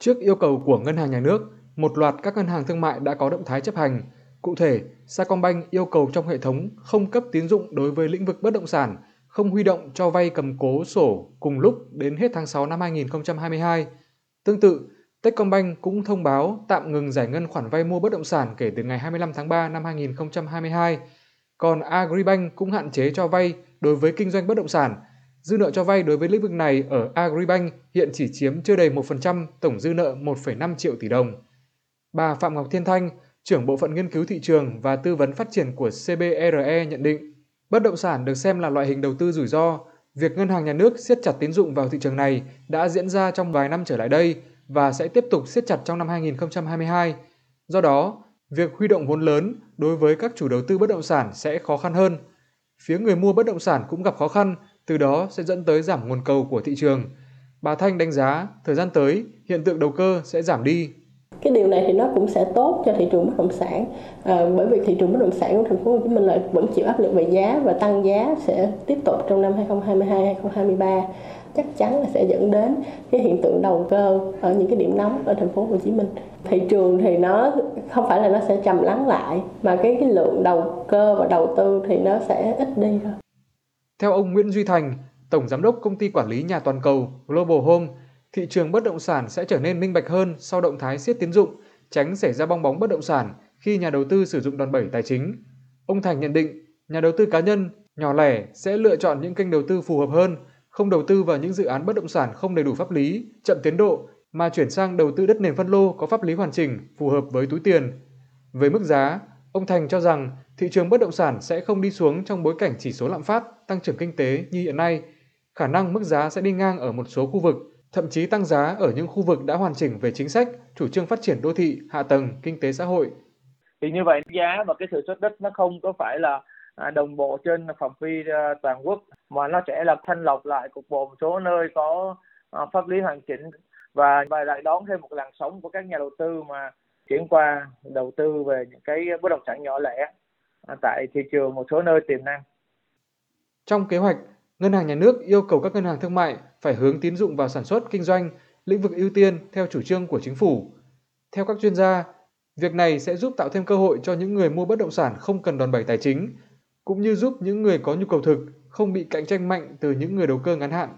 Trước yêu cầu của Ngân hàng Nhà nước, một loạt các ngân hàng thương mại đã có động thái chấp hành. Cụ thể, Sacombank yêu cầu trong hệ thống không cấp tín dụng đối với lĩnh vực bất động sản, không huy động cho vay cầm cố sổ cùng lúc đến hết tháng 6 năm 2022. Tương tự, Techcombank cũng thông báo tạm ngừng giải ngân khoản vay mua bất động sản kể từ ngày 25 tháng 3 năm 2022. Còn Agribank cũng hạn chế cho vay đối với kinh doanh bất động sản. Dư nợ cho vay đối với lĩnh vực này ở Agribank hiện chỉ chiếm chưa đầy 1% tổng dư nợ 1,5 triệu tỷ đồng. Bà Phạm Ngọc Thiên Thanh, trưởng bộ phận nghiên cứu thị trường và tư vấn phát triển của CBRE nhận định, bất động sản được xem là loại hình đầu tư rủi ro. Việc ngân hàng nhà nước siết chặt tín dụng vào thị trường này đã diễn ra trong vài năm trở lại đây và sẽ tiếp tục siết chặt trong năm 2022. Do đó, việc huy động vốn lớn đối với các chủ đầu tư bất động sản sẽ khó khăn hơn. Phía người mua bất động sản cũng gặp khó khăn, từ đó sẽ dẫn tới giảm nguồn cầu của thị trường. Bà Thanh đánh giá thời gian tới hiện tượng đầu cơ sẽ giảm đi cái điều này thì nó cũng sẽ tốt cho thị trường bất động sản à, bởi vì thị trường bất động sản của thành phố Hồ Chí Minh lại vẫn chịu áp lực về giá và tăng giá sẽ tiếp tục trong năm 2022 2023 chắc chắn là sẽ dẫn đến cái hiện tượng đầu cơ ở những cái điểm nóng ở thành phố Hồ Chí Minh. Thị trường thì nó không phải là nó sẽ trầm lắng lại mà cái cái lượng đầu cơ và đầu tư thì nó sẽ ít đi thôi. Theo ông Nguyễn Duy Thành, Tổng Giám đốc Công ty Quản lý Nhà Toàn cầu Global Home, thị trường bất động sản sẽ trở nên minh bạch hơn sau động thái siết tín dụng, tránh xảy ra bong bóng bất động sản khi nhà đầu tư sử dụng đòn bẩy tài chính. Ông Thành nhận định, nhà đầu tư cá nhân, nhỏ lẻ sẽ lựa chọn những kênh đầu tư phù hợp hơn, không đầu tư vào những dự án bất động sản không đầy đủ pháp lý, chậm tiến độ mà chuyển sang đầu tư đất nền phân lô có pháp lý hoàn chỉnh, phù hợp với túi tiền. Về mức giá, ông Thành cho rằng thị trường bất động sản sẽ không đi xuống trong bối cảnh chỉ số lạm phát, tăng trưởng kinh tế như hiện nay. Khả năng mức giá sẽ đi ngang ở một số khu vực thậm chí tăng giá ở những khu vực đã hoàn chỉnh về chính sách, chủ trương phát triển đô thị, hạ tầng, kinh tế xã hội. Thì như vậy giá và cái sự xuất đất nó không có phải là à, đồng bộ trên phạm vi à, toàn quốc mà nó sẽ là thanh lọc lại cục bộ một số nơi có à, pháp lý hoàn chỉnh và và lại đón thêm một làn sóng của các nhà đầu tư mà chuyển qua đầu tư về những cái bất động sản nhỏ lẻ tại thị trường một số nơi tiềm năng. Trong kế hoạch, Ngân hàng Nhà nước yêu cầu các ngân hàng thương mại phải hướng tín dụng vào sản xuất, kinh doanh, lĩnh vực ưu tiên theo chủ trương của chính phủ. Theo các chuyên gia, việc này sẽ giúp tạo thêm cơ hội cho những người mua bất động sản không cần đòn bẩy tài chính, cũng như giúp những người có nhu cầu thực không bị cạnh tranh mạnh từ những người đầu cơ ngắn hạn.